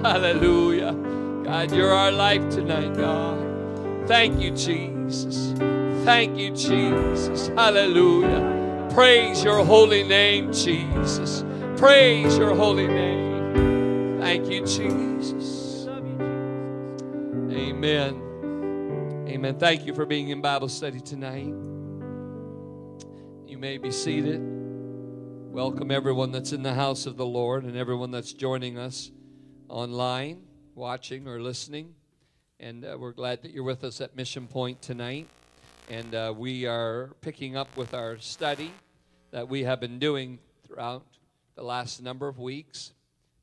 Hallelujah. God, you're our life tonight, God. Thank you, Jesus. Thank you, Jesus. Hallelujah. Praise your holy name, Jesus. Praise your holy name. Thank you, Jesus. Amen. Amen. Thank you for being in Bible study tonight. You may be seated. Welcome everyone that's in the house of the Lord and everyone that's joining us online, watching or listening. And uh, we're glad that you're with us at Mission Point tonight. And uh, we are picking up with our study that we have been doing throughout the last number of weeks.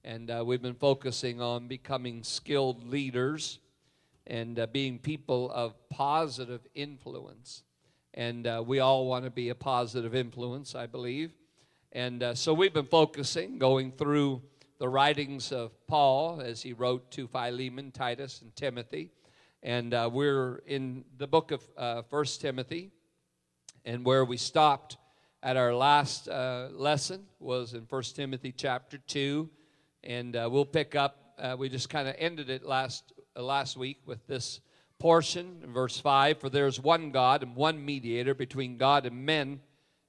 And uh, we've been focusing on becoming skilled leaders and uh, being people of positive influence. And uh, we all want to be a positive influence, I believe. And uh, so we've been focusing, going through the writings of Paul as he wrote to Philemon, Titus, and Timothy. And uh, we're in the book of uh, First Timothy, and where we stopped at our last uh, lesson was in First Timothy chapter 2. And uh, we'll pick up, uh, we just kind of ended it last, uh, last week with this portion, verse 5 For there is one God and one mediator between God and men,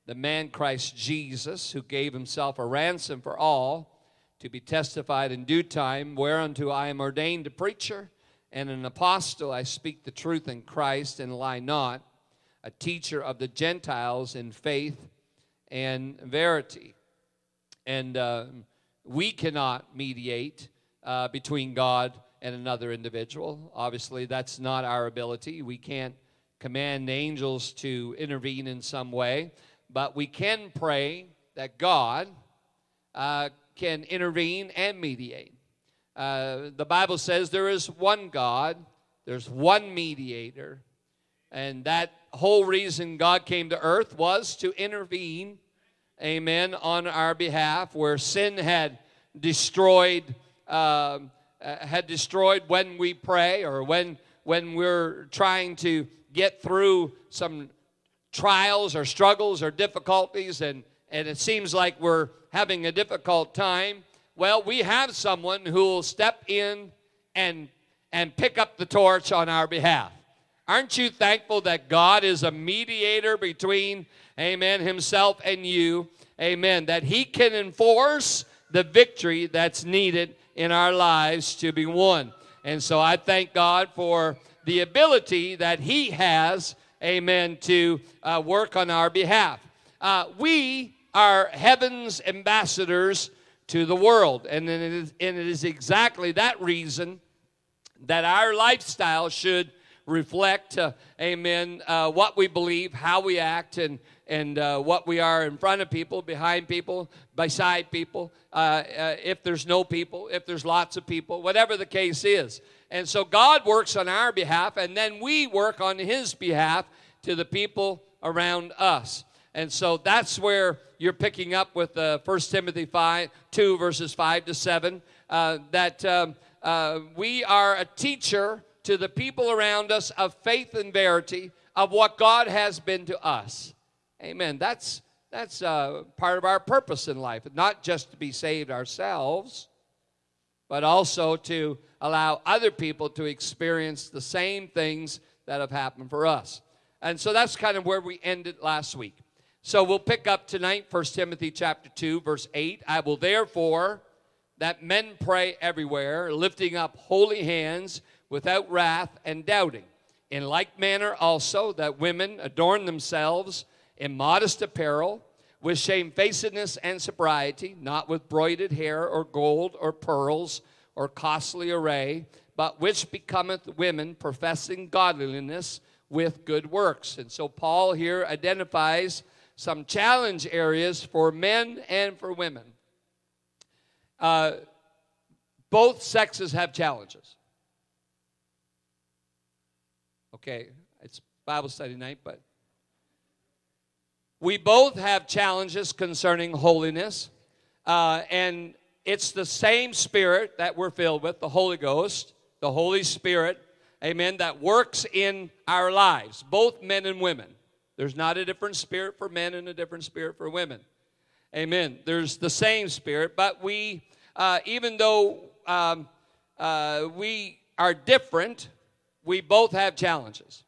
the man Christ Jesus, who gave himself a ransom for all, to be testified in due time, whereunto I am ordained a preacher and an apostle. I speak the truth in Christ and lie not, a teacher of the Gentiles in faith and verity. And uh, we cannot mediate uh, between God and another individual. Obviously, that's not our ability. We can't command angels to intervene in some way, but we can pray that God uh, can intervene and mediate. Uh, the Bible says there is one God, there's one mediator, and that whole reason God came to earth was to intervene, amen, on our behalf where sin had destroyed. um uh, had destroyed when we pray or when when we're trying to get through some trials or struggles or difficulties and and it seems like we're having a difficult time well we have someone who will step in and and pick up the torch on our behalf aren't you thankful that god is a mediator between amen himself and you amen that he can enforce the victory that's needed in our lives to be won. And so I thank God for the ability that He has, amen, to uh, work on our behalf. Uh, we are heaven's ambassadors to the world. And it, is, and it is exactly that reason that our lifestyle should reflect, uh, amen, uh, what we believe, how we act, and, and uh, what we are in front of people, behind people, beside people, uh, uh, if there's no people, if there's lots of people, whatever the case is. And so God works on our behalf, and then we work on His behalf to the people around us. And so that's where you're picking up with uh, 1 Timothy 5, 2, verses 5 to 7, uh, that um, uh, we are a teacher to the people around us of faith and verity of what God has been to us. Amen. That's that's uh, part of our purpose in life, not just to be saved ourselves, but also to allow other people to experience the same things that have happened for us. And so that's kind of where we ended last week. So we'll pick up tonight, 1 Timothy chapter 2, verse 8. I will therefore that men pray everywhere, lifting up holy hands without wrath and doubting. In like manner also that women adorn themselves in modest apparel, with shamefacedness and sobriety, not with broided hair or gold or pearls or costly array, but which becometh women professing godliness with good works. And so Paul here identifies some challenge areas for men and for women. uh, both sexes have challenges. Okay, it's Bible study night, but we both have challenges concerning holiness, uh, and it's the same Spirit that we're filled with, the Holy Ghost, the Holy Spirit, amen, that works in our lives, both men and women. There's not a different spirit for men and a different spirit for women. Amen. There's the same spirit, but we, uh, even though um, uh, we are different, we both have challenges.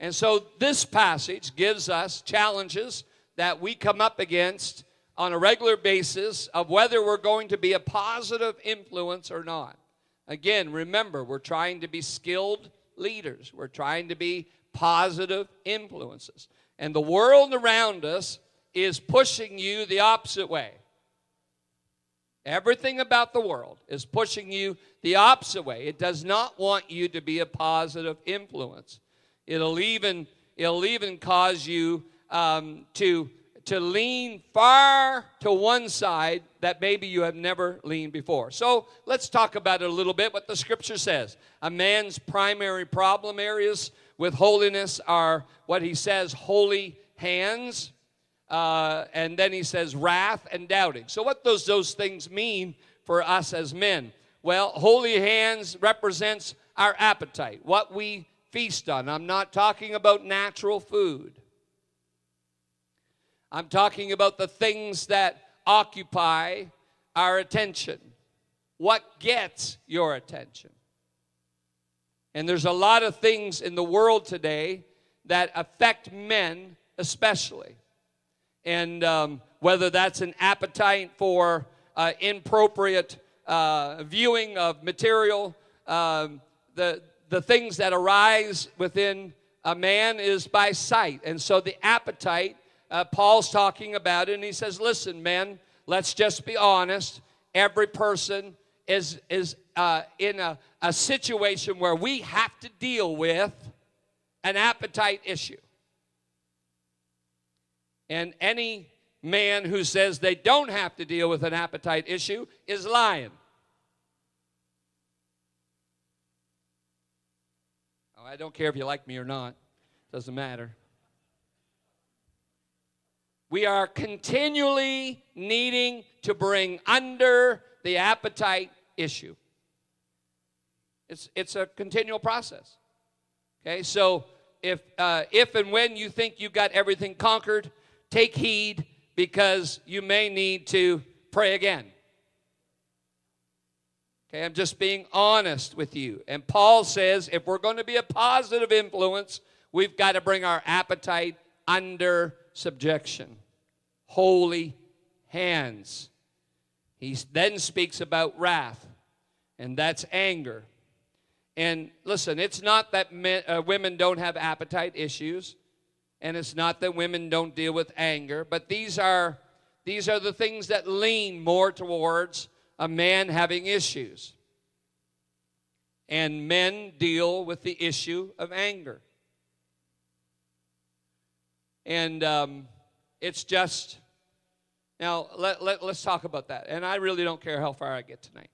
And so this passage gives us challenges that we come up against on a regular basis of whether we're going to be a positive influence or not. Again, remember, we're trying to be skilled leaders, we're trying to be positive influences. And the world around us is pushing you the opposite way. Everything about the world is pushing you the opposite way. It does not want you to be a positive influence. It'll even, it'll even cause you um, to, to lean far to one side that maybe you have never leaned before. So let's talk about it a little bit, what the scripture says. A man's primary problem areas with holiness are what he says holy hands. Uh, and then he says wrath and doubting. So, what does those things mean for us as men? Well, holy hands represents our appetite, what we feast on. I'm not talking about natural food. I'm talking about the things that occupy our attention. What gets your attention? And there's a lot of things in the world today that affect men, especially. And um, whether that's an appetite for uh, inappropriate uh, viewing of material, um, the, the things that arise within a man is by sight. And so the appetite, uh, Paul's talking about it, and he says, Listen, men, let's just be honest. Every person is, is uh, in a, a situation where we have to deal with an appetite issue. And any man who says they don't have to deal with an appetite issue is lying. Oh, I don't care if you like me or not, doesn't matter. We are continually needing to bring under the appetite issue. It's, it's a continual process. Okay, so if, uh, if and when you think you've got everything conquered, take heed because you may need to pray again. Okay, I'm just being honest with you. And Paul says if we're going to be a positive influence, we've got to bring our appetite under subjection. Holy hands. He then speaks about wrath, and that's anger. And listen, it's not that men, uh, women don't have appetite issues, and it's not that women don't deal with anger, but these are these are the things that lean more towards a man having issues. And men deal with the issue of anger. And um, it's just, now let, let, let's talk about that. And I really don't care how far I get tonight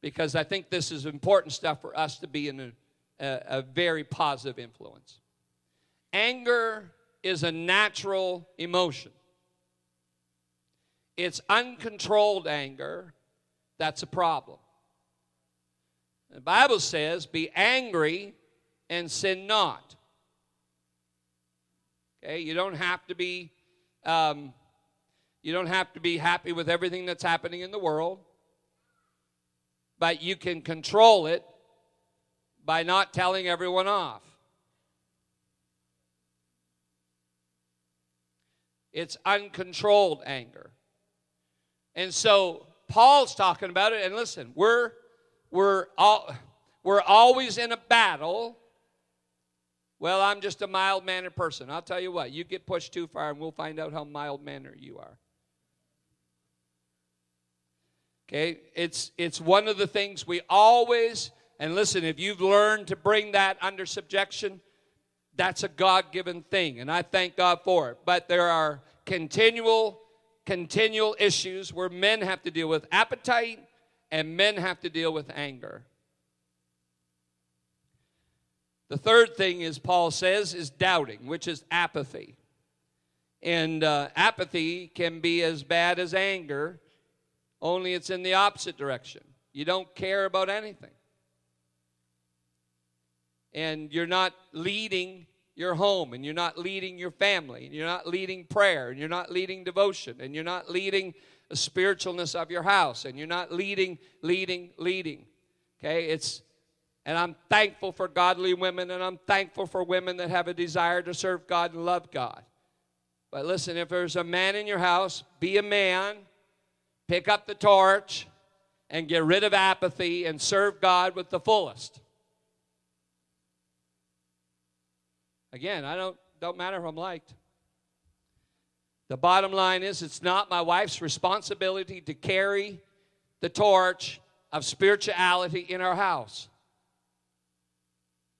because I think this is important stuff for us to be in a, a, a very positive influence. Anger is a natural emotion. It's uncontrolled anger that's a problem. The Bible says, be angry and sin not. Okay, you don't have to be um, you don't have to be happy with everything that's happening in the world but you can control it by not telling everyone off. It's uncontrolled anger. And so Paul's talking about it and listen, we're we're all we're always in a battle. Well, I'm just a mild-mannered person. I'll tell you what, you get pushed too far and we'll find out how mild-mannered you are. Okay? It's it's one of the things we always and listen, if you've learned to bring that under subjection, that's a God-given thing and I thank God for it. But there are continual continual issues where men have to deal with appetite and men have to deal with anger. The third thing is Paul says is doubting, which is apathy. And uh, apathy can be as bad as anger, only it's in the opposite direction. You don't care about anything. And you're not leading your home, and you're not leading your family, and you're not leading prayer, and you're not leading devotion, and you're not leading the spiritualness of your house, and you're not leading, leading, leading. Okay? It's and I'm thankful for godly women, and I'm thankful for women that have a desire to serve God and love God. But listen, if there's a man in your house, be a man, pick up the torch, and get rid of apathy and serve God with the fullest. Again, I don't don't matter if I'm liked. The bottom line is it's not my wife's responsibility to carry the torch of spirituality in our house.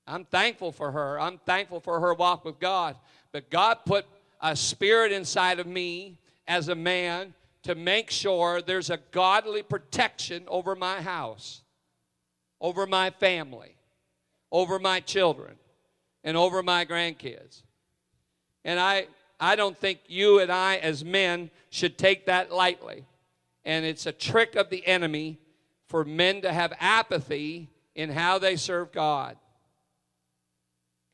I'm thankful for her. I'm thankful for her walk with God. But God put a spirit inside of me as a man to make sure there's a godly protection over my house, over my family, over my children, and over my grandkids. And I, I don't think you and I, as men, should take that lightly. And it's a trick of the enemy for men to have apathy in how they serve God.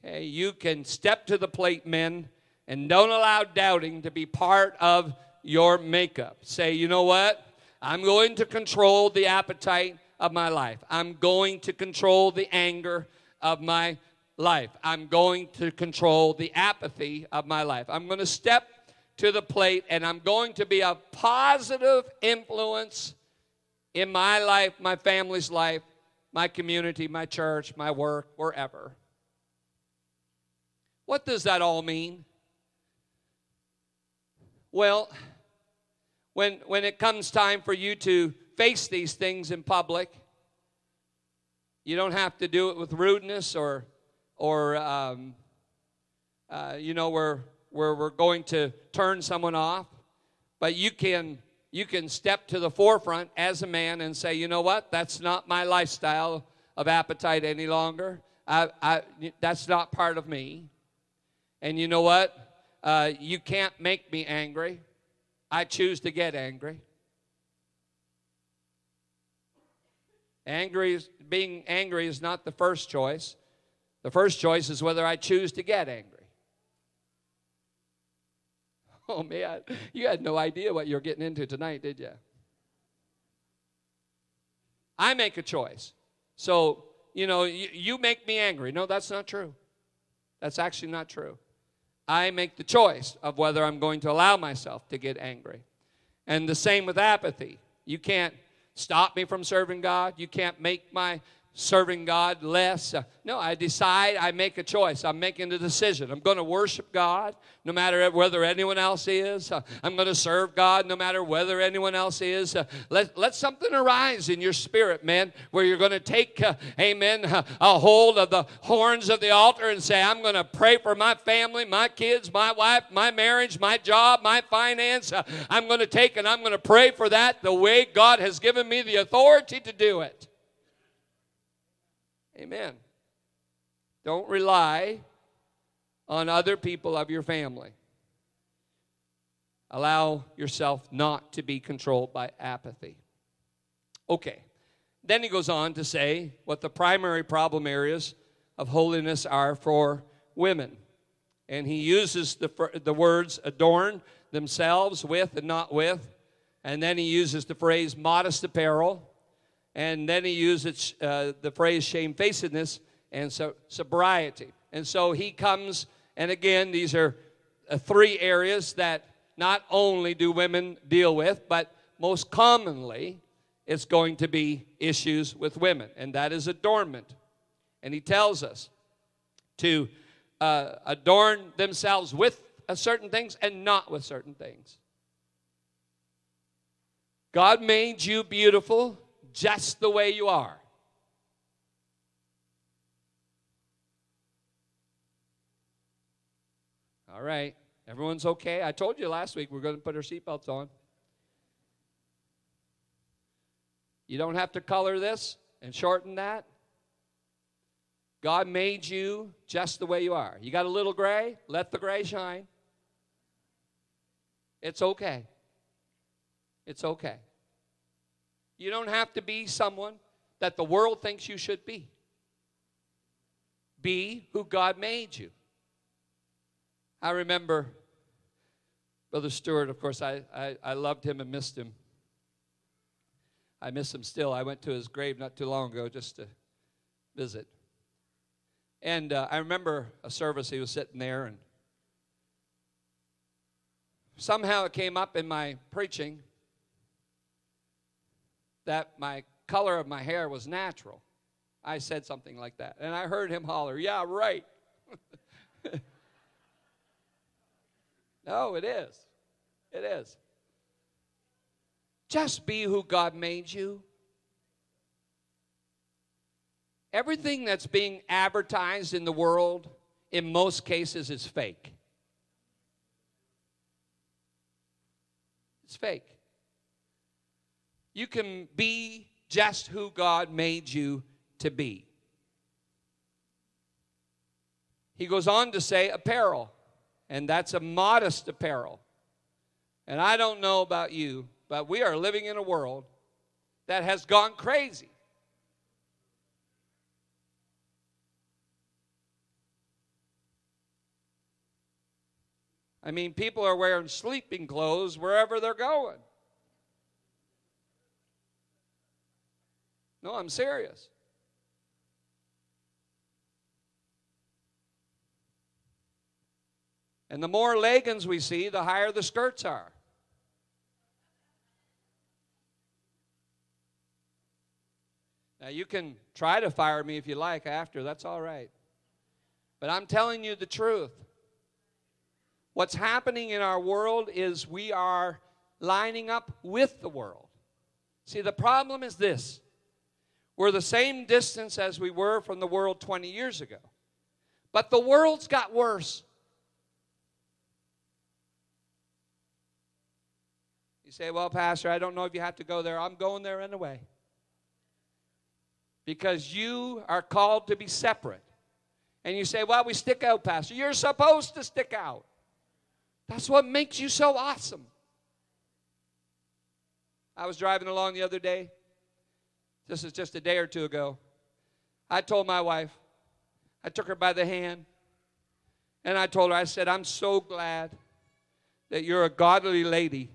Okay, you can step to the plate, men, and don't allow doubting to be part of your makeup. Say, you know what? I'm going to control the appetite of my life. I'm going to control the anger of my life. I'm going to control the apathy of my life. I'm going to step to the plate and I'm going to be a positive influence in my life, my family's life, my community, my church, my work, wherever. What does that all mean? Well, when, when it comes time for you to face these things in public, you don't have to do it with rudeness or, or um, uh, you know, where, where we're going to turn someone off. But you can, you can step to the forefront as a man and say, you know what, that's not my lifestyle of appetite any longer. I, I, that's not part of me. And you know what? Uh, you can't make me angry. I choose to get angry. Angry being angry is not the first choice. The first choice is whether I choose to get angry. Oh man, you had no idea what you're getting into tonight, did you? I make a choice. So, you know, you, you make me angry. No, that's not true. That's actually not true. I make the choice of whether I'm going to allow myself to get angry. And the same with apathy. You can't stop me from serving God. You can't make my serving God less. Uh, no, I decide, I make a choice. I'm making a decision. I'm going to worship God no matter whether anyone else is. Uh, I'm going to serve God no matter whether anyone else is. Uh, let, let something arise in your spirit, man, where you're going to take, uh, amen, a hold of the horns of the altar and say, I'm going to pray for my family, my kids, my wife, my marriage, my job, my finance. I'm going to take and I'm going to pray for that the way God has given me the authority to do it. Amen. Don't rely on other people of your family. Allow yourself not to be controlled by apathy. Okay. Then he goes on to say what the primary problem areas of holiness are for women. And he uses the, the words adorn themselves with and not with. And then he uses the phrase modest apparel and then he uses uh, the phrase shamefacedness and so sobriety. And so he comes, and again, these are uh, three areas that not only do women deal with, but most commonly it's going to be issues with women, and that is adornment. And he tells us to uh, adorn themselves with uh, certain things and not with certain things. God made you beautiful just the way you are. All right, everyone's okay. I told you last week we're going to put our seatbelts on. You don't have to color this and shorten that. God made you just the way you are. You got a little gray, let the gray shine. It's okay. It's okay. You don't have to be someone that the world thinks you should be. Be who God made you. I remember Brother Stewart, of course, I, I, I loved him and missed him. I miss him still. I went to his grave not too long ago just to visit. And uh, I remember a service, he was sitting there, and somehow it came up in my preaching that my color of my hair was natural. I said something like that. And I heard him holler, Yeah, right. no, it is. It is. Just be who God made you. Everything that's being advertised in the world, in most cases, is fake. It's fake. You can be just who God made you to be. He goes on to say apparel, and that's a modest apparel. And I don't know about you, but we are living in a world that has gone crazy. I mean, people are wearing sleeping clothes wherever they're going. No, I'm serious. And the more leggings we see, the higher the skirts are. Now, you can try to fire me if you like after, that's all right. But I'm telling you the truth. What's happening in our world is we are lining up with the world. See, the problem is this we're the same distance as we were from the world 20 years ago. But the world's got worse. You say, well, Pastor, I don't know if you have to go there. I'm going there anyway. Because you are called to be separate. And you say, well, we stick out, Pastor. You're supposed to stick out. That's what makes you so awesome. I was driving along the other day this is just a day or two ago. I told my wife, I took her by the hand, and I told her, I said, I'm so glad that you're a godly lady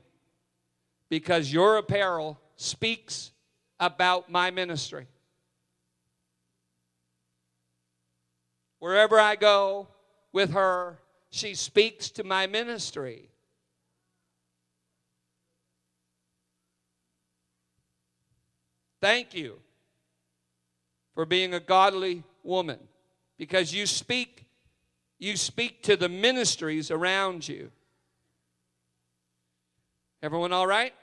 because your apparel speaks about my ministry. Wherever I go with her, she speaks to my ministry. Thank you for being a godly woman because you speak you speak to the ministries around you. Everyone all right?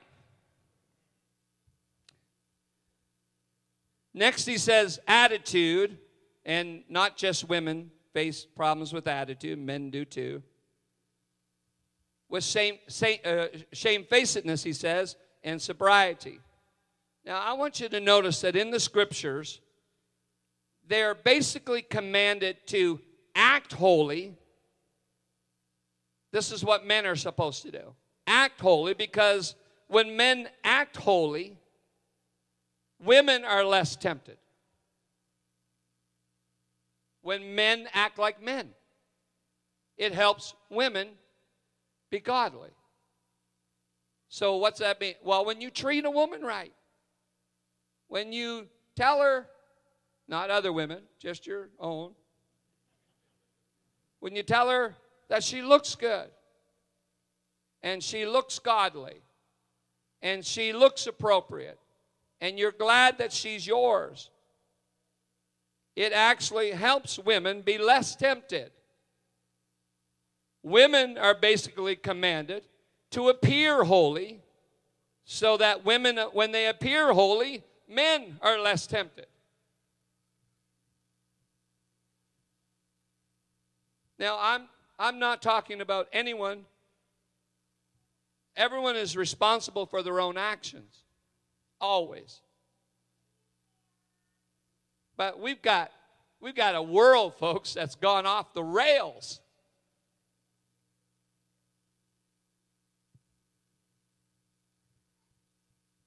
Next he says attitude and not just women face problems with attitude, men do too. With shame, shame, uh, shamefacedness, he says, and sobriety. Now, I want you to notice that in the scriptures, they're basically commanded to act holy. This is what men are supposed to do act holy because when men act holy, women are less tempted. When men act like men, it helps women be godly. So, what's that mean? Well, when you treat a woman right, when you tell her, not other women, just your own, when you tell her that she looks good and she looks godly and she looks appropriate and you're glad that she's yours, it actually helps women be less tempted. Women are basically commanded to appear holy so that women, when they appear holy, men are less tempted. Now, I'm, I'm not talking about anyone. Everyone is responsible for their own actions, always. But we've got, we've got a world, folks, that's gone off the rails.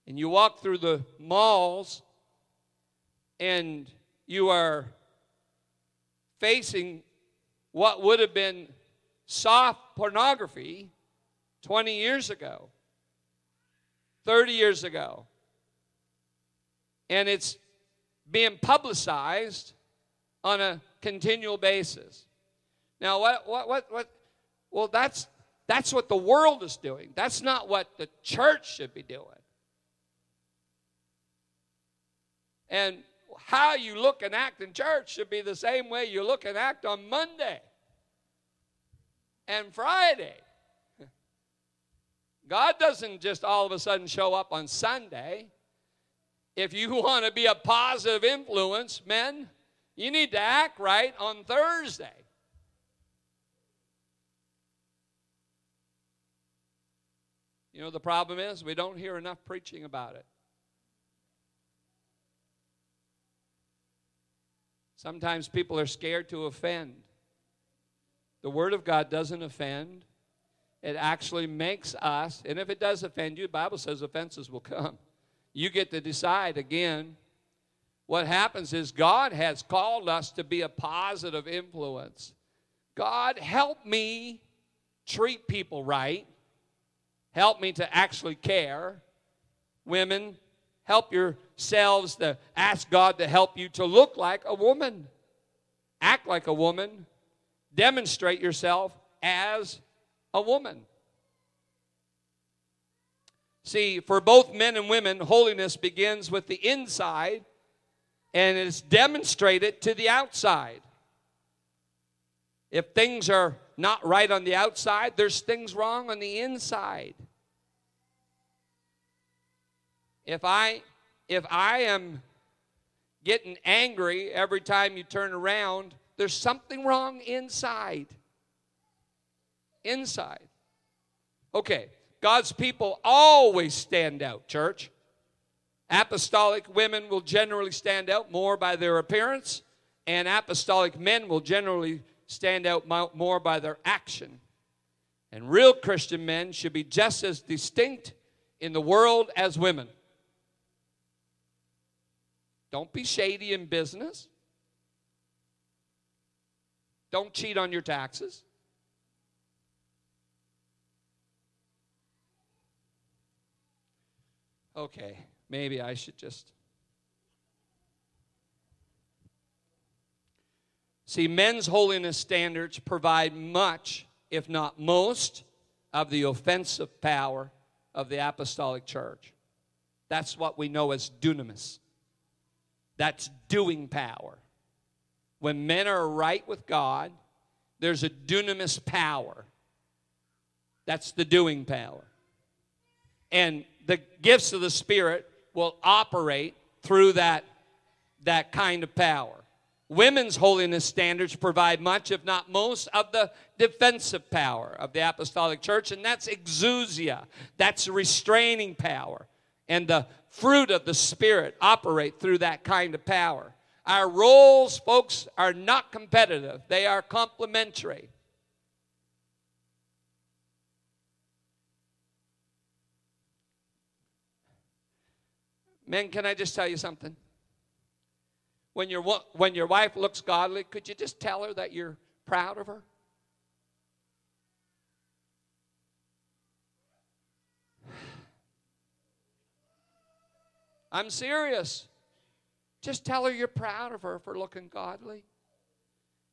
And you walk through the malls and you are facing what would have been soft pornography 20 years ago, 30 years ago. And it's being publicized on a continual basis. Now, what, what, what, what, well, that's, that's what the world is doing. That's not what the church should be doing. And how you look and act in church should be the same way you look and act on Monday and Friday. God doesn't just all of a sudden show up on Sunday. If you want to be a positive influence, men, you need to act right on Thursday. You know, the problem is we don't hear enough preaching about it. Sometimes people are scared to offend. The Word of God doesn't offend. It actually makes us, and if it does offend you, Bible says offenses will come. You get to decide again. What happens is God has called us to be a positive influence. God, help me treat people right. Help me to actually care. Women, help yourselves to ask God to help you to look like a woman, act like a woman, demonstrate yourself as a woman. See, for both men and women, holiness begins with the inside and is demonstrated to the outside. If things are not right on the outside, there's things wrong on the inside if I if I am getting angry every time you turn around, there's something wrong inside. Inside. Okay, God's people always stand out, church. Apostolic women will generally stand out more by their appearance, and apostolic men will generally stand out more by their action. And real Christian men should be just as distinct in the world as women. Don't be shady in business. Don't cheat on your taxes. Okay, maybe I should just. See, men's holiness standards provide much, if not most, of the offensive power of the apostolic church. That's what we know as dunamis. That's doing power. When men are right with God, there's a dunamis power. That's the doing power. And the gifts of the Spirit will operate through that, that kind of power. Women's holiness standards provide much, if not most, of the defensive power of the apostolic church, and that's exousia, that's restraining power. And the fruit of the Spirit operate through that kind of power. Our roles, folks, are not competitive, they are complementary. Men, can I just tell you something? When your, when your wife looks godly, could you just tell her that you're proud of her? I'm serious. Just tell her you're proud of her for looking godly.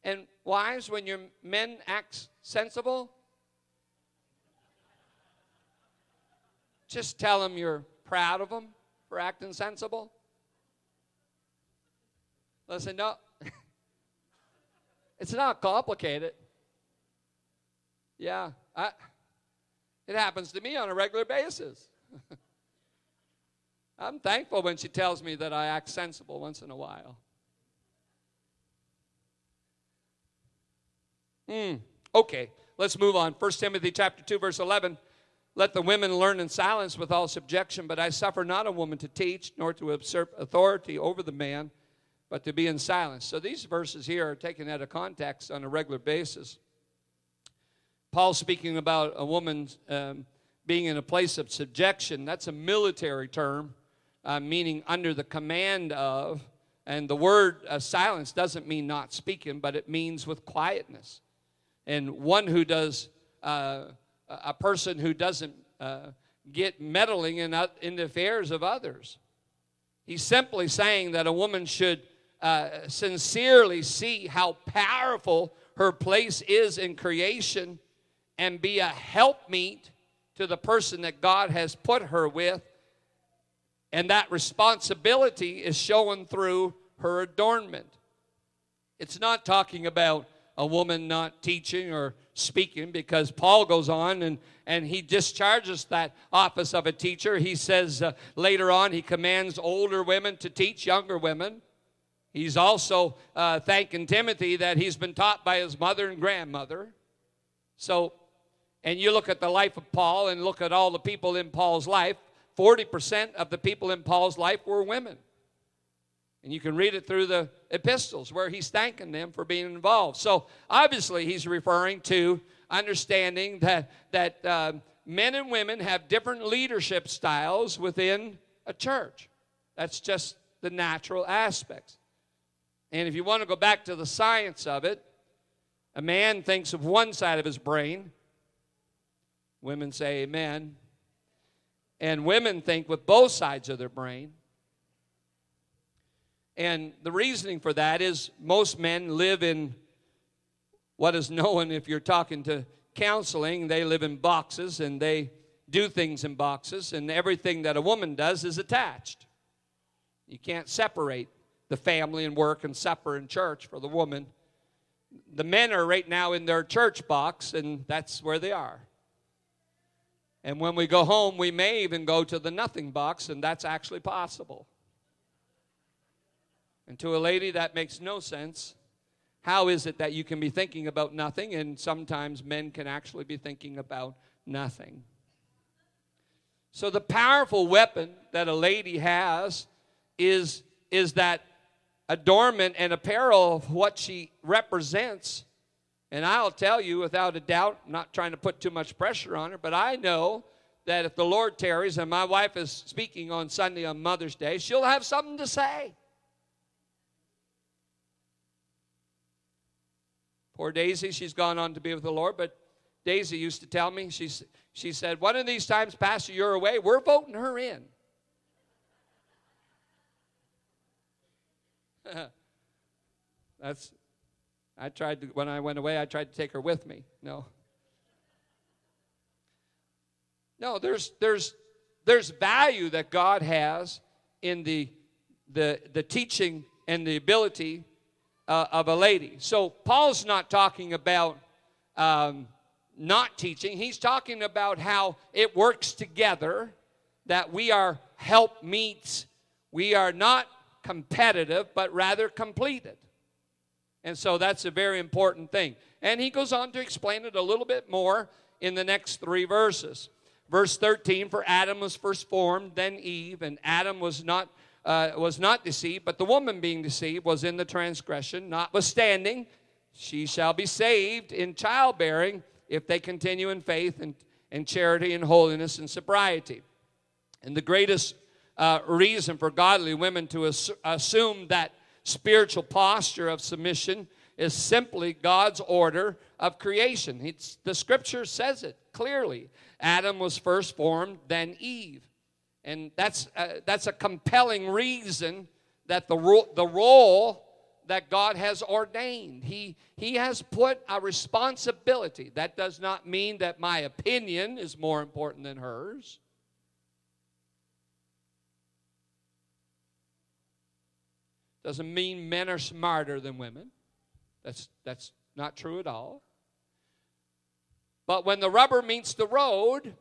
And wives, when your men act sensible, just tell them you're proud of them for acting sensible. Listen, no, it's not complicated. Yeah, I, it happens to me on a regular basis. I'm thankful when she tells me that I act sensible once in a while. Hmm. Okay, let's move on. 1 Timothy chapter 2, verse 11. Let the women learn in silence with all subjection, but I suffer not a woman to teach, nor to usurp authority over the man, but to be in silence. So these verses here are taken out of context on a regular basis. Paul's speaking about a woman um, being in a place of subjection. That's a military term, uh, meaning under the command of. And the word uh, silence doesn't mean not speaking, but it means with quietness. And one who does, uh, a person who doesn't uh, get meddling in, in the affairs of others. He's simply saying that a woman should uh, sincerely see how powerful her place is in creation and be a helpmeet to the person that God has put her with. And that responsibility is shown through her adornment. It's not talking about a woman not teaching or speaking because Paul goes on and, and he discharges that office of a teacher. He says uh, later on, he commands older women to teach younger women. He's also uh, thanking Timothy that he's been taught by his mother and grandmother. So, and you look at the life of Paul and look at all the people in Paul's life, 40% of the people in Paul's life were women. And you can read it through the epistles where he's thanking them for being involved. So obviously, he's referring to understanding that, that uh, men and women have different leadership styles within a church. That's just the natural aspects. And if you want to go back to the science of it, a man thinks of one side of his brain. Women say amen. And women think with both sides of their brain. And the reasoning for that is most men live in what is known, if you're talking to counseling, they live in boxes and they do things in boxes, and everything that a woman does is attached. You can't separate the family and work and supper and church for the woman. The men are right now in their church box, and that's where they are. And when we go home, we may even go to the nothing box, and that's actually possible. And to a lady, that makes no sense. How is it that you can be thinking about nothing and sometimes men can actually be thinking about nothing? So, the powerful weapon that a lady has is, is that adornment and apparel of what she represents. And I'll tell you without a doubt, I'm not trying to put too much pressure on her, but I know that if the Lord tarries and my wife is speaking on Sunday on Mother's Day, she'll have something to say. Poor Daisy, she's gone on to be with the Lord, but Daisy used to tell me, she's, she said, one of these times, Pastor, you're away, we're voting her in. That's, I tried to, when I went away, I tried to take her with me. No. No, there's, there's, there's value that God has in the, the, the teaching and the ability uh, of a lady. So Paul's not talking about um, not teaching, he's talking about how it works together, that we are help meets. We are not competitive, but rather completed. And so that's a very important thing. And he goes on to explain it a little bit more in the next three verses. Verse 13 For Adam was first formed, then Eve, and Adam was not uh, was not deceived, but the woman being deceived was in the transgression. Notwithstanding, she shall be saved in childbearing if they continue in faith and, and charity and holiness and sobriety. And the greatest uh, reason for godly women to ass- assume that spiritual posture of submission is simply God's order of creation. It's, the scripture says it clearly. Adam was first formed, then Eve. And that's, uh, that's a compelling reason that the, ro- the role that God has ordained. He, he has put a responsibility. That does not mean that my opinion is more important than hers. Doesn't mean men are smarter than women. That's, that's not true at all. But when the rubber meets the road,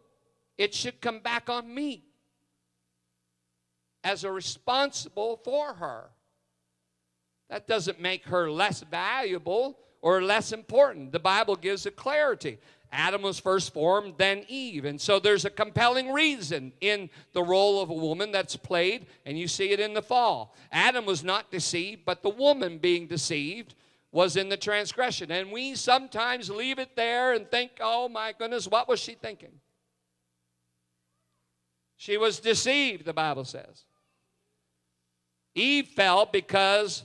it should come back on me as a responsible for her. That doesn't make her less valuable or less important. The Bible gives a clarity. Adam was first formed, then Eve. And so there's a compelling reason in the role of a woman that's played, and you see it in the fall. Adam was not deceived, but the woman being deceived was in the transgression. And we sometimes leave it there and think, oh my goodness, what was she thinking? She was deceived, the Bible says. Eve fell because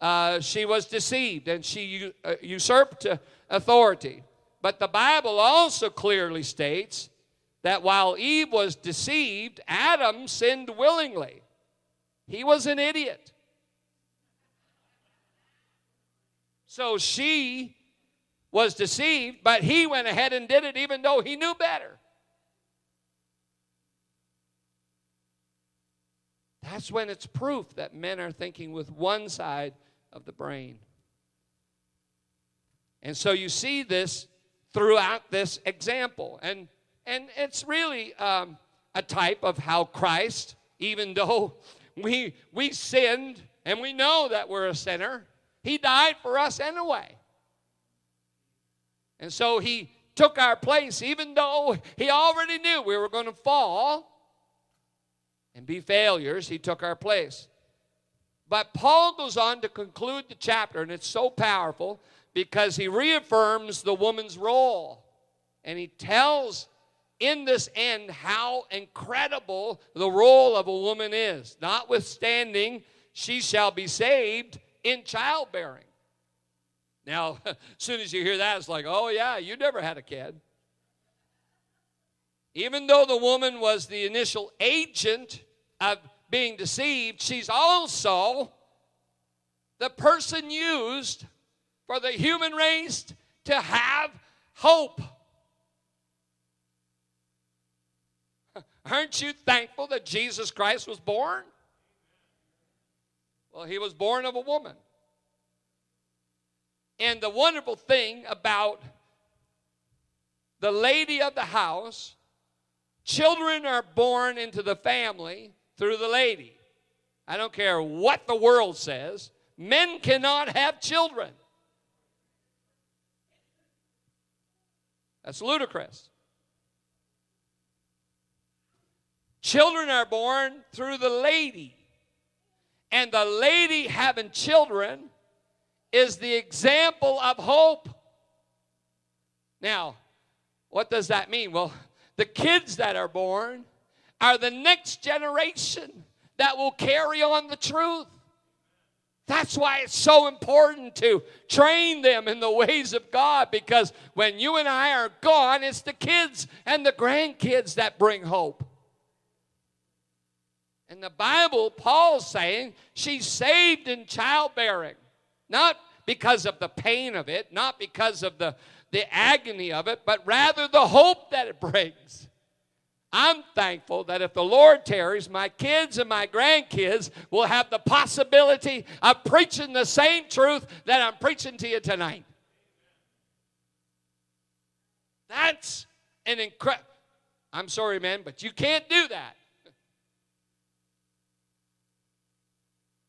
uh, she was deceived and she uh, usurped authority. But the Bible also clearly states that while Eve was deceived, Adam sinned willingly. He was an idiot. So she was deceived, but he went ahead and did it even though he knew better. That's when it's proof that men are thinking with one side of the brain. And so you see this throughout this example. And, and it's really um, a type of how Christ, even though we, we sinned and we know that we're a sinner, he died for us anyway. And so he took our place, even though he already knew we were going to fall and be failures, he took our place. But Paul goes on to conclude the chapter, and it's so powerful because he reaffirms the woman's role. And he tells in this end how incredible the role of a woman is. Notwithstanding, she shall be saved in childbearing. Now, as soon as you hear that, it's like, oh, yeah, you never had a kid. Even though the woman was the initial agent of being deceived, she's also the person used for the human race to have hope. Aren't you thankful that Jesus Christ was born? Well, he was born of a woman. And the wonderful thing about the lady of the house, children are born into the family through the lady. I don't care what the world says, men cannot have children. That's ludicrous. Children are born through the lady. And the lady having children is the example of hope. Now, what does that mean? Well, the kids that are born are the next generation that will carry on the truth. That's why it's so important to train them in the ways of God because when you and I are gone, it's the kids and the grandkids that bring hope. In the Bible, Paul's saying she's saved in childbearing, not because of the pain of it, not because of the, the agony of it, but rather the hope that it brings. I'm thankful that if the Lord tarries, my kids and my grandkids will have the possibility of preaching the same truth that I'm preaching to you tonight. That's an incredible. I'm sorry, man, but you can't do that.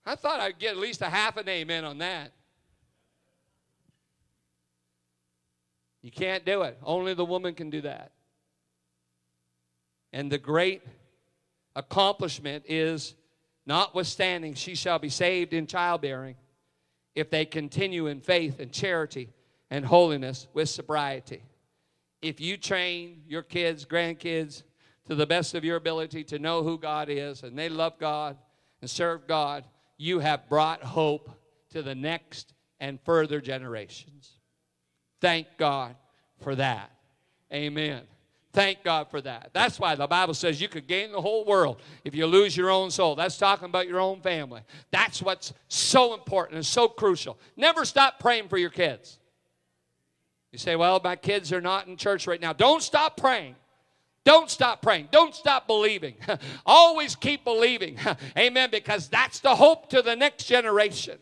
I thought I'd get at least a half an amen on that. You can't do it. Only the woman can do that. And the great accomplishment is notwithstanding, she shall be saved in childbearing if they continue in faith and charity and holiness with sobriety. If you train your kids, grandkids, to the best of your ability to know who God is and they love God and serve God, you have brought hope to the next and further generations. Thank God for that. Amen. Thank God for that. That's why the Bible says you could gain the whole world if you lose your own soul. That's talking about your own family. That's what's so important and so crucial. Never stop praying for your kids. You say, well, my kids are not in church right now. Don't stop praying. Don't stop praying. Don't stop believing. Always keep believing. Amen. Because that's the hope to the next generation.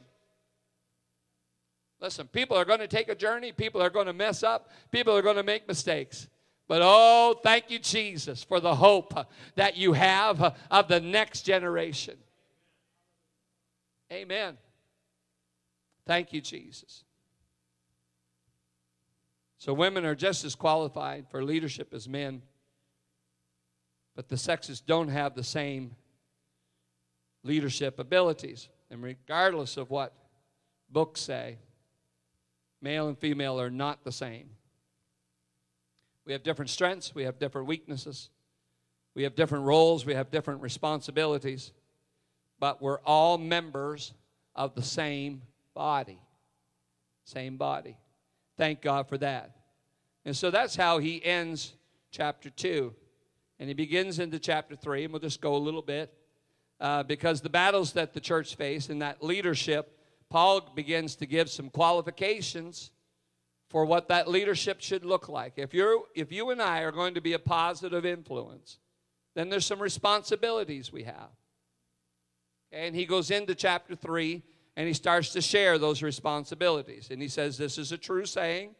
Listen, people are going to take a journey. People are going to mess up. People are going to make mistakes. But oh, thank you, Jesus, for the hope uh, that you have uh, of the next generation. Amen. Thank you, Jesus. So women are just as qualified for leadership as men, but the sexes don't have the same leadership abilities. And regardless of what books say, male and female are not the same. We have different strengths, we have different weaknesses, we have different roles, we have different responsibilities, but we're all members of the same body. Same body. Thank God for that. And so that's how he ends chapter 2. And he begins into chapter 3, and we'll just go a little bit. Uh, because the battles that the church face and that leadership, Paul begins to give some qualifications for what that leadership should look like. If, you're, if you and I are going to be a positive influence, then there's some responsibilities we have. And he goes into chapter 3 and he starts to share those responsibilities. And he says, This is a true saying.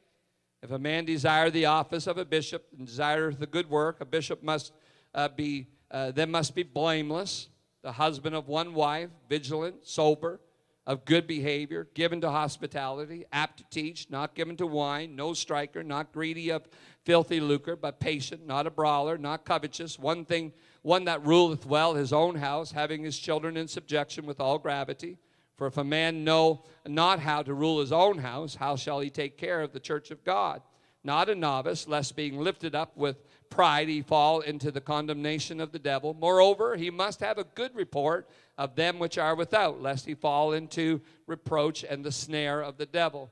If a man desire the office of a bishop and desire the good work, a bishop must uh, be, uh, then must be blameless, the husband of one wife, vigilant, sober, of good behavior, given to hospitality, apt to teach, not given to wine, no striker, not greedy of filthy lucre, but patient, not a brawler, not covetous, one thing, one that ruleth well his own house, having his children in subjection with all gravity. For if a man know not how to rule his own house, how shall he take care of the church of God? Not a novice, lest being lifted up with pride he fall into the condemnation of the devil. Moreover, he must have a good report of them which are without, lest he fall into reproach and the snare of the devil.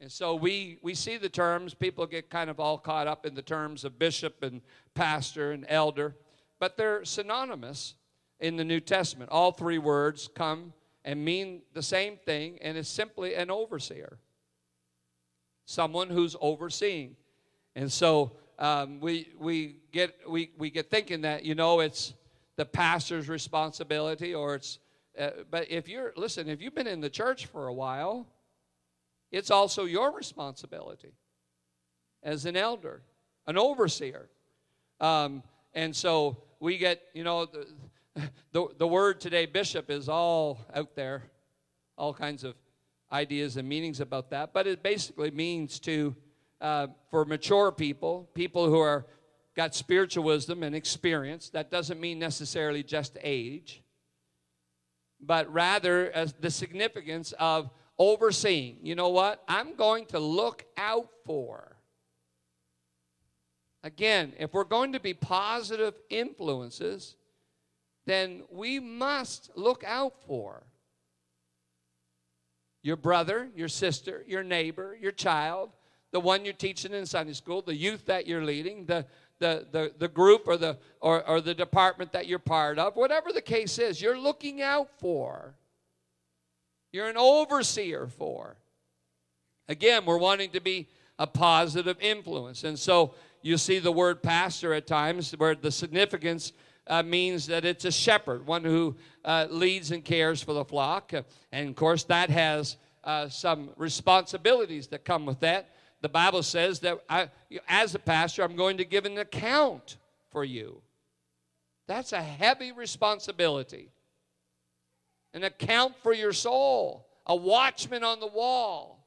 And so we, we see the terms, people get kind of all caught up in the terms of bishop and pastor and elder, but they're synonymous in the New Testament. All three words come and mean the same thing, and it's simply an overseer, someone who's overseeing. And so um, we, we, get, we, we get thinking that, you know, it's the pastor's responsibility or it's, uh, but if you're, listen, if you've been in the church for a while, it's also your responsibility as an elder, an overseer. Um, and so we get, you know, the, the, the word today, bishop, is all out there, all kinds of ideas and meanings about that. But it basically means to, uh, for mature people, people who are got spiritual wisdom and experience. That doesn't mean necessarily just age, but rather as the significance of overseeing. You know what? I'm going to look out for. Again, if we're going to be positive influences, then we must look out for your brother, your sister, your neighbor, your child, the one you're teaching in Sunday school, the youth that you're leading, the, the, the, the group or the, or, or the department that you're part of, whatever the case is, you're looking out for. You're an overseer for. Again, we're wanting to be a positive influence. And so you see the word pastor at times where the significance uh, means that it's a shepherd, one who uh, leads and cares for the flock. And of course, that has uh, some responsibilities that come with that. The Bible says that I, as a pastor, I'm going to give an account for you. That's a heavy responsibility. An account for your soul, a watchman on the wall.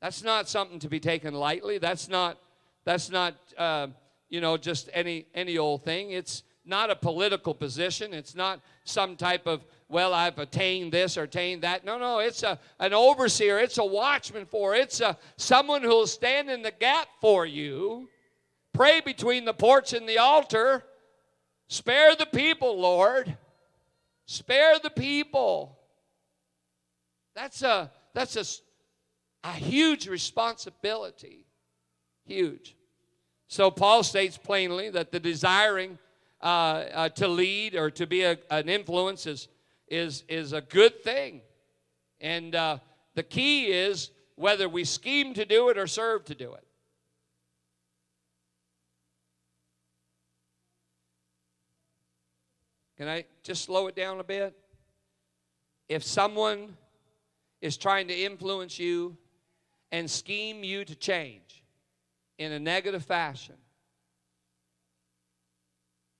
That's not something to be taken lightly. That's not, that's not uh, you know, just any any old thing. It's not a political position. It's not some type of well, I've attained this or attained that. No, no, it's a an overseer. It's a watchman for. It's a someone who'll stand in the gap for you. Pray between the porch and the altar. Spare the people, Lord. Spare the people. That's a that's a, a huge responsibility. Huge. So Paul states plainly that the desiring uh, uh, to lead or to be a, an influence is, is, is a good thing. And uh, the key is whether we scheme to do it or serve to do it. Can I just slow it down a bit? If someone is trying to influence you and scheme you to change, in a negative fashion,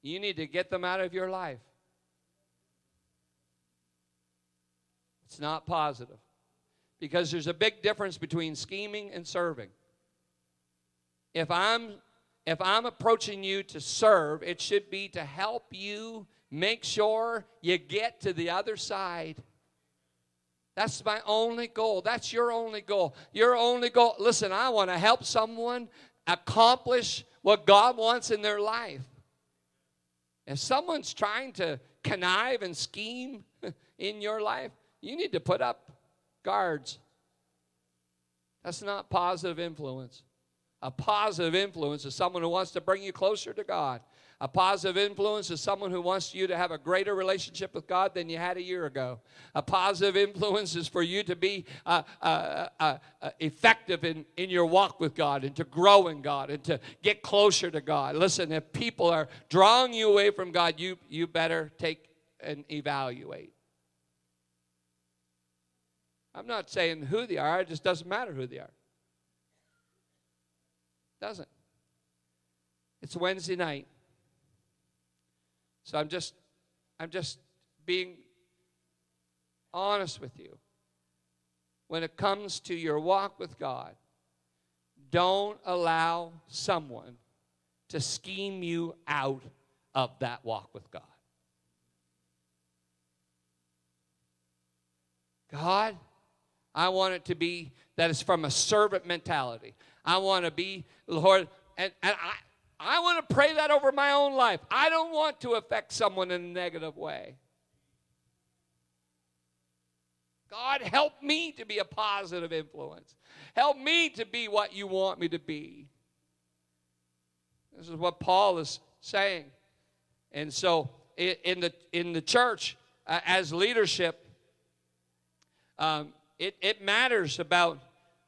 you need to get them out of your life. It's not positive. Because there's a big difference between scheming and serving. if I'm if I'm approaching you to serve, it should be to help you make sure you get to the other side. That's my only goal. That's your only goal. Your only goal. Listen, I want to help someone accomplish what God wants in their life. If someone's trying to connive and scheme in your life, you need to put up guards. That's not positive influence. A positive influence is someone who wants to bring you closer to God. A positive influence is someone who wants you to have a greater relationship with God than you had a year ago. A positive influence is for you to be uh, uh, uh, uh, effective in, in your walk with God and to grow in God and to get closer to God. Listen, if people are drawing you away from God, you, you better take and evaluate. I'm not saying who they are, it just doesn't matter who they are. Doesn't. It's Wednesday night. So I'm just I'm just being honest with you. When it comes to your walk with God, don't allow someone to scheme you out of that walk with God. God, I want it to be that it's from a servant mentality. I want to be, Lord, and, and I, I want to pray that over my own life. I don't want to affect someone in a negative way. God, help me to be a positive influence. Help me to be what you want me to be. This is what Paul is saying. And so, in the, in the church, uh, as leadership, um, it, it matters about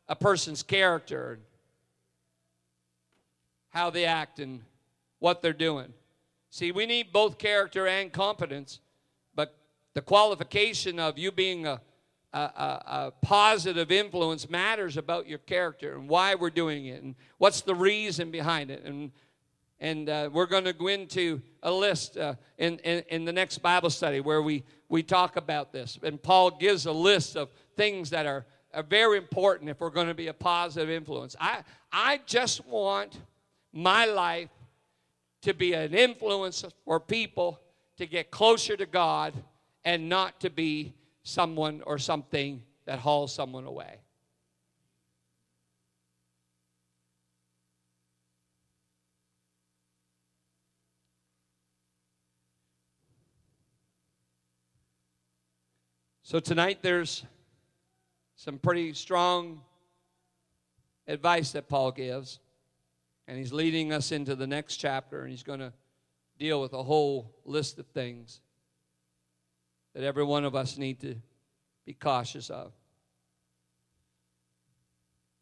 a person's character how they act and what they're doing. See, we need both character and competence, but the qualification of you being a, a, a, a, positive influence matters about your character and why we're doing it and what's the reason behind it. And, and uh, we're going to go into a list uh, in, in, in the next Bible study where we, we talk about this. And Paul gives a list of things that are, are very important if we're going to be a positive influence. I, I just want my life to be an influence for people to get closer to God and not to be someone or something that hauls someone away. So tonight there's some pretty strong advice that Paul gives. And he's leading us into the next chapter, and he's going to deal with a whole list of things that every one of us need to be cautious of.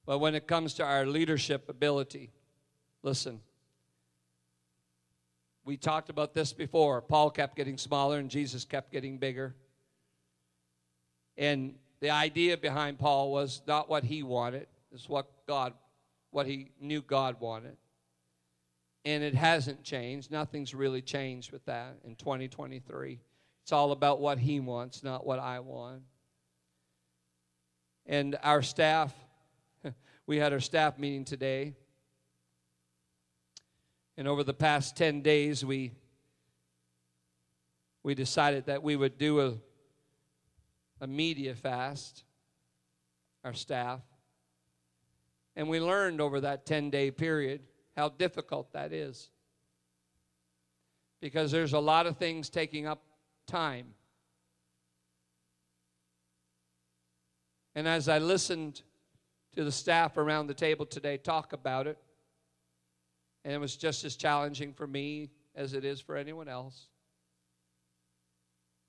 But when it comes to our leadership ability, listen. We talked about this before. Paul kept getting smaller and Jesus kept getting bigger. And the idea behind Paul was not what he wanted, it's what God what he knew God wanted. And it hasn't changed. Nothing's really changed with that in 2023. It's all about what he wants, not what I want. And our staff, we had our staff meeting today. And over the past 10 days, we, we decided that we would do a, a media fast, our staff. And we learned over that 10 day period how difficult that is. Because there's a lot of things taking up time. And as I listened to the staff around the table today talk about it, and it was just as challenging for me as it is for anyone else,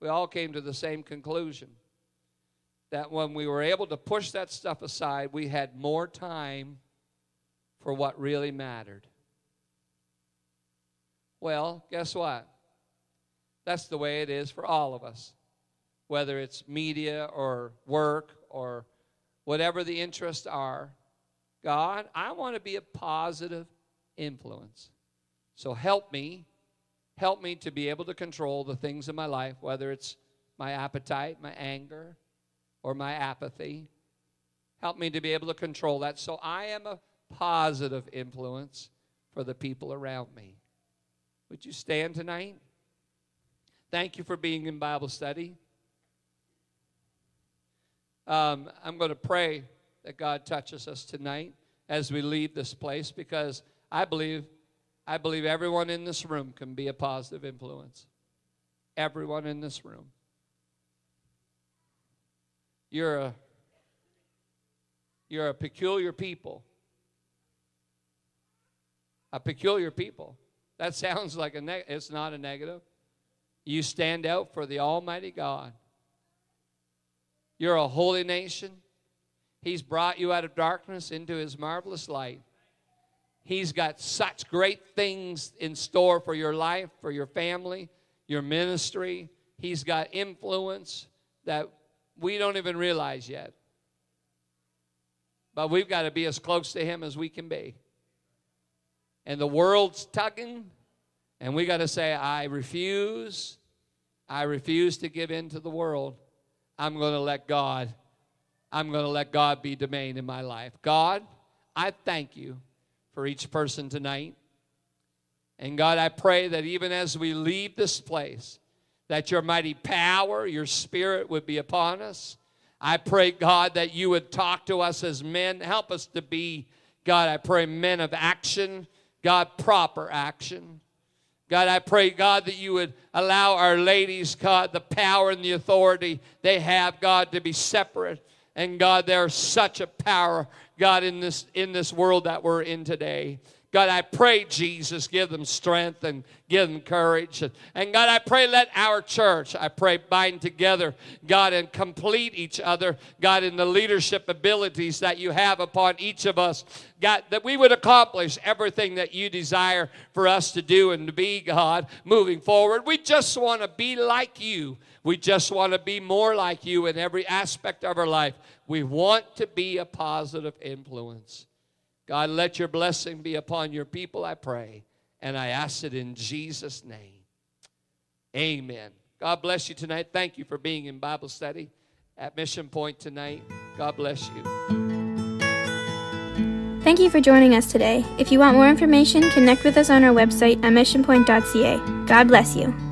we all came to the same conclusion that when we were able to push that stuff aside, we had more time for what really mattered. Well, guess what? That's the way it is for all of us, whether it's media or work or whatever the interests are. God, I want to be a positive influence. So help me, help me to be able to control the things in my life, whether it's my appetite, my anger, or my apathy. Help me to be able to control that so I am a positive influence for the people around me. Would you stand tonight? Thank you for being in Bible study. Um, I'm going to pray that God touches us tonight as we leave this place because I believe I believe everyone in this room can be a positive influence. Everyone in this room. You're a you're a peculiar people. A peculiar people. That sounds like a neg- it's not a negative. You stand out for the Almighty God. You're a holy nation. He's brought you out of darkness into His marvelous light. He's got such great things in store for your life, for your family, your ministry. He's got influence that we don't even realize yet. But we've got to be as close to Him as we can be. And the world's tugging, and we got to say, I refuse. I refuse to give in to the world. I'm going to let God, I'm going to let God be domain in my life. God, I thank you for each person tonight. And God, I pray that even as we leave this place, that your mighty power, your spirit would be upon us. I pray, God, that you would talk to us as men. Help us to be, God, I pray, men of action, God, proper action. God, I pray, God, that you would allow our ladies, God, the power and the authority they have, God, to be separate. And God, there's such a power, God, in this in this world that we're in today. God, I pray, Jesus, give them strength and give them courage. And God, I pray, let our church, I pray, bind together, God, and complete each other, God, in the leadership abilities that you have upon each of us. God, that we would accomplish everything that you desire for us to do and to be, God, moving forward. We just want to be like you. We just want to be more like you in every aspect of our life. We want to be a positive influence. God, let your blessing be upon your people, I pray. And I ask it in Jesus' name. Amen. God bless you tonight. Thank you for being in Bible study at Mission Point tonight. God bless you. Thank you for joining us today. If you want more information, connect with us on our website at missionpoint.ca. God bless you.